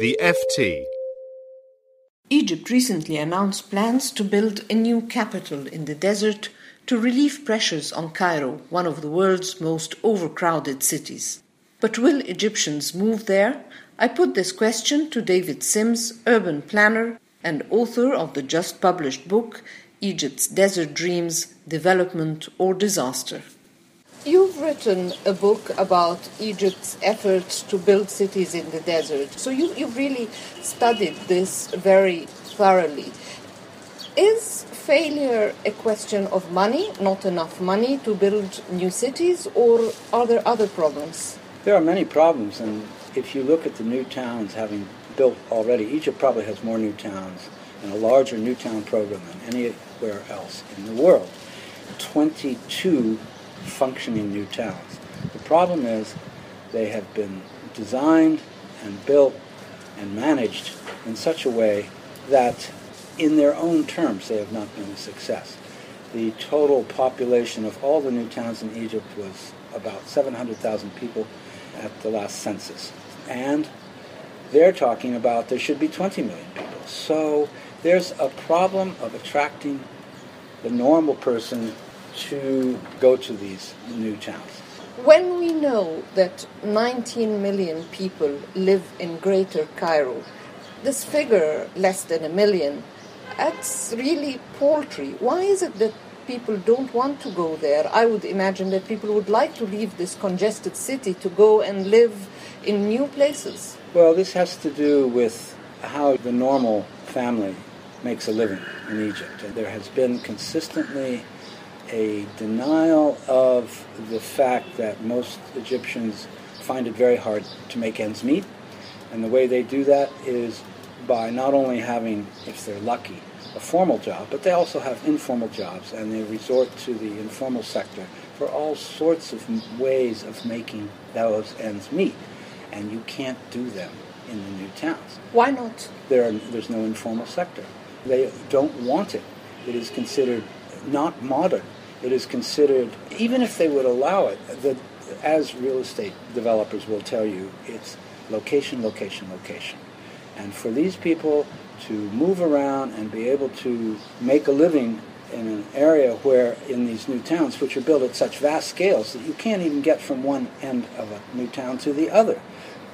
The FT. Egypt recently announced plans to build a new capital in the desert to relieve pressures on Cairo, one of the world's most overcrowded cities. But will Egyptians move there? I put this question to David Sims, urban planner and author of the just published book Egypt's Desert Dreams Development or Disaster. You've written a book about Egypt's efforts to build cities in the desert. So you, you've really studied this very thoroughly. Is failure a question of money, not enough money to build new cities, or are there other problems? There are many problems, and if you look at the new towns having built already, Egypt probably has more new towns and a larger new town program than anywhere else in the world. 22 functioning new towns. The problem is they have been designed and built and managed in such a way that in their own terms they have not been a success. The total population of all the new towns in Egypt was about 700,000 people at the last census. And they're talking about there should be 20 million people. So there's a problem of attracting the normal person to go to these new towns. When we know that 19 million people live in Greater Cairo, this figure, less than a million, that's really paltry. Why is it that people don't want to go there? I would imagine that people would like to leave this congested city to go and live in new places. Well, this has to do with how the normal family makes a living in Egypt. And there has been consistently a denial of the fact that most Egyptians find it very hard to make ends meet. And the way they do that is by not only having, if they're lucky, a formal job, but they also have informal jobs and they resort to the informal sector for all sorts of ways of making those ends meet. And you can't do them in the new towns. Why not? There are, there's no informal sector. They don't want it. It is considered not modern it is considered, even if they would allow it, that as real estate developers will tell you, it's location, location, location. And for these people to move around and be able to make a living in an area where in these new towns, which are built at such vast scales that you can't even get from one end of a new town to the other.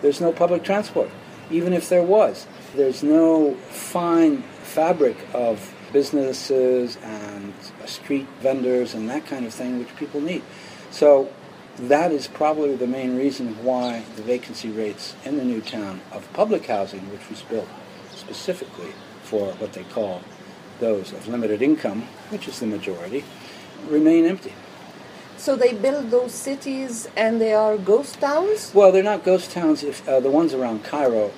There's no public transport. Even if there was, there's no fine fabric of businesses and street vendors and that kind of thing, which people need. So that is probably the main reason why the vacancy rates in the new town of public housing, which was built specifically for what they call those of limited income, which is the majority, remain empty. So they build those cities and they are ghost towns? Well, they're not ghost towns. If uh, the ones around Cairo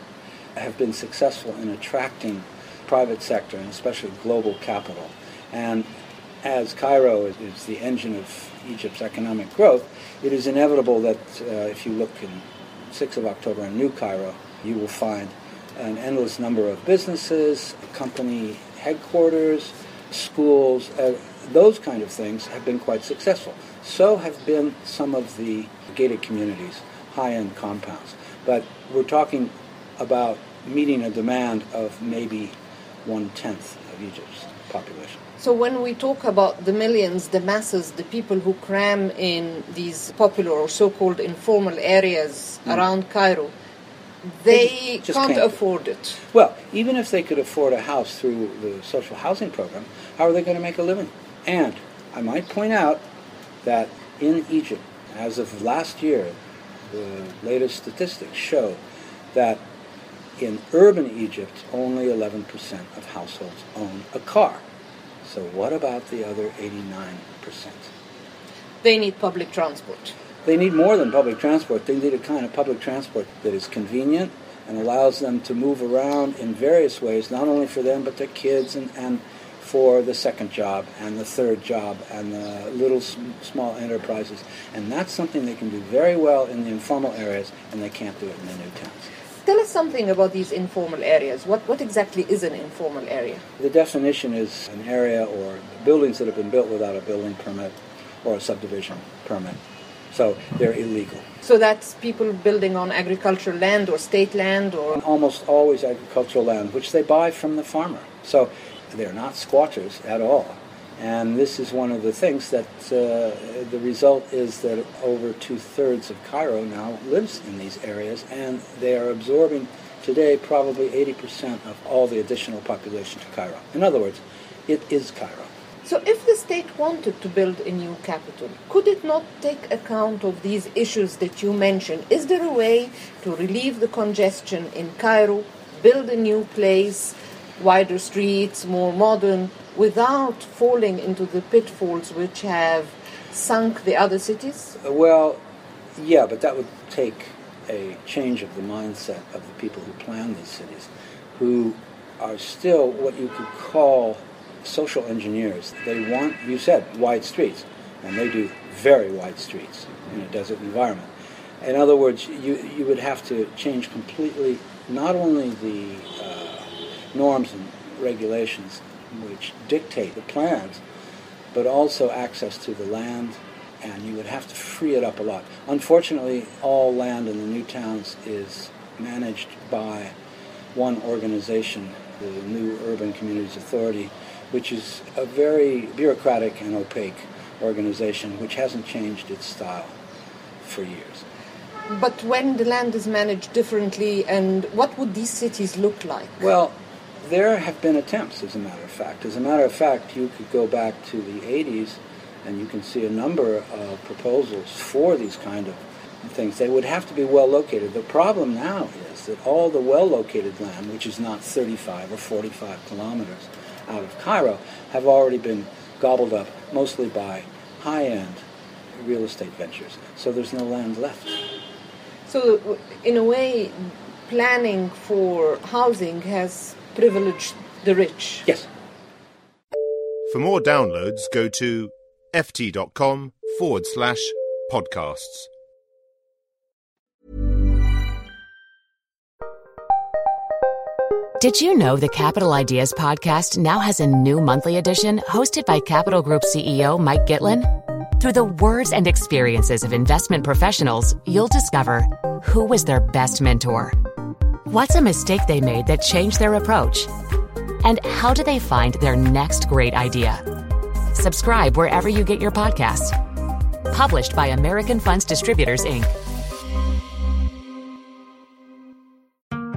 have been successful in attracting private sector and especially global capital. And as Cairo is, is the engine of Egypt's economic growth, it is inevitable that uh, if you look in 6th of October in New Cairo, you will find an endless number of businesses, company headquarters, schools, uh, those kind of things have been quite successful. So have been some of the gated communities, high-end compounds. But we're talking about meeting a demand of maybe one tenth of Egypt's population. So when we talk about the millions, the masses, the people who cram in these popular or so-called informal areas mm. around Cairo, they, they can't, can't, afford it. Well, even if they could afford a house through the social housing program, how are they going to make a living? And I might point out that in Egypt, as of last year, the latest statistics show that in urban Egypt, only 11% of households own a car. So what about the other 89%? They need public transport. They need more than public transport. They need a kind of public transport that is convenient and allows them to move around in various ways, not only for them, but their kids and, and for the second job and the third job and the little small enterprises. And that's something they can do very well in the informal areas, and they can't do it in the new towns. Tell us something about these informal areas. What, what exactly is an informal area? The definition is an area or buildings that have been built without a building permit or a subdivision permit. So they're illegal. So that's people building on agricultural land or state land or almost always agricultural land, which they buy from the farmer. So they're not squatters at all. And this is one of the things that uh, the result is that over two thirds of Cairo now lives in these areas, and they are absorbing today probably 80% of all the additional population to Cairo. In other words, it is Cairo. So, if the state wanted to build a new capital, could it not take account of these issues that you mentioned? Is there a way to relieve the congestion in Cairo, build a new place, wider streets, more modern, without falling into the pitfalls which have sunk the other cities? Well, yeah, but that would take a change of the mindset of the people who plan these cities, who are still what you could call social engineers. They want, you said, wide streets, and they do very wide streets in a desert environment. In other words, you, you would have to change completely not only the uh, norms and regulations which dictate the plans, but also access to the land, and you would have to free it up a lot. Unfortunately, all land in the new towns is managed by one organization, the New Urban Communities Authority, which is a very bureaucratic and opaque organization which hasn't changed its style for years. But when the land is managed differently, and what would these cities look like? Well, there have been attempts, as a matter of fact. As a matter of fact, you could go back to the 80s and you can see a number of proposals for these kind of things. They would have to be well located. The problem now is that all the well located land, which is not 35 or 45 kilometers, out of Cairo have already been gobbled up mostly by high end real estate ventures. So there's no land left. So, in a way, planning for housing has privileged the rich. Yes. For more downloads, go to ft.com forward slash podcasts. Did you know the Capital Ideas podcast now has a new monthly edition hosted by Capital Group CEO Mike Gitlin? Through the words and experiences of investment professionals, you'll discover who was their best mentor, what's a mistake they made that changed their approach, and how do they find their next great idea. Subscribe wherever you get your podcasts. Published by American Funds Distributors, Inc.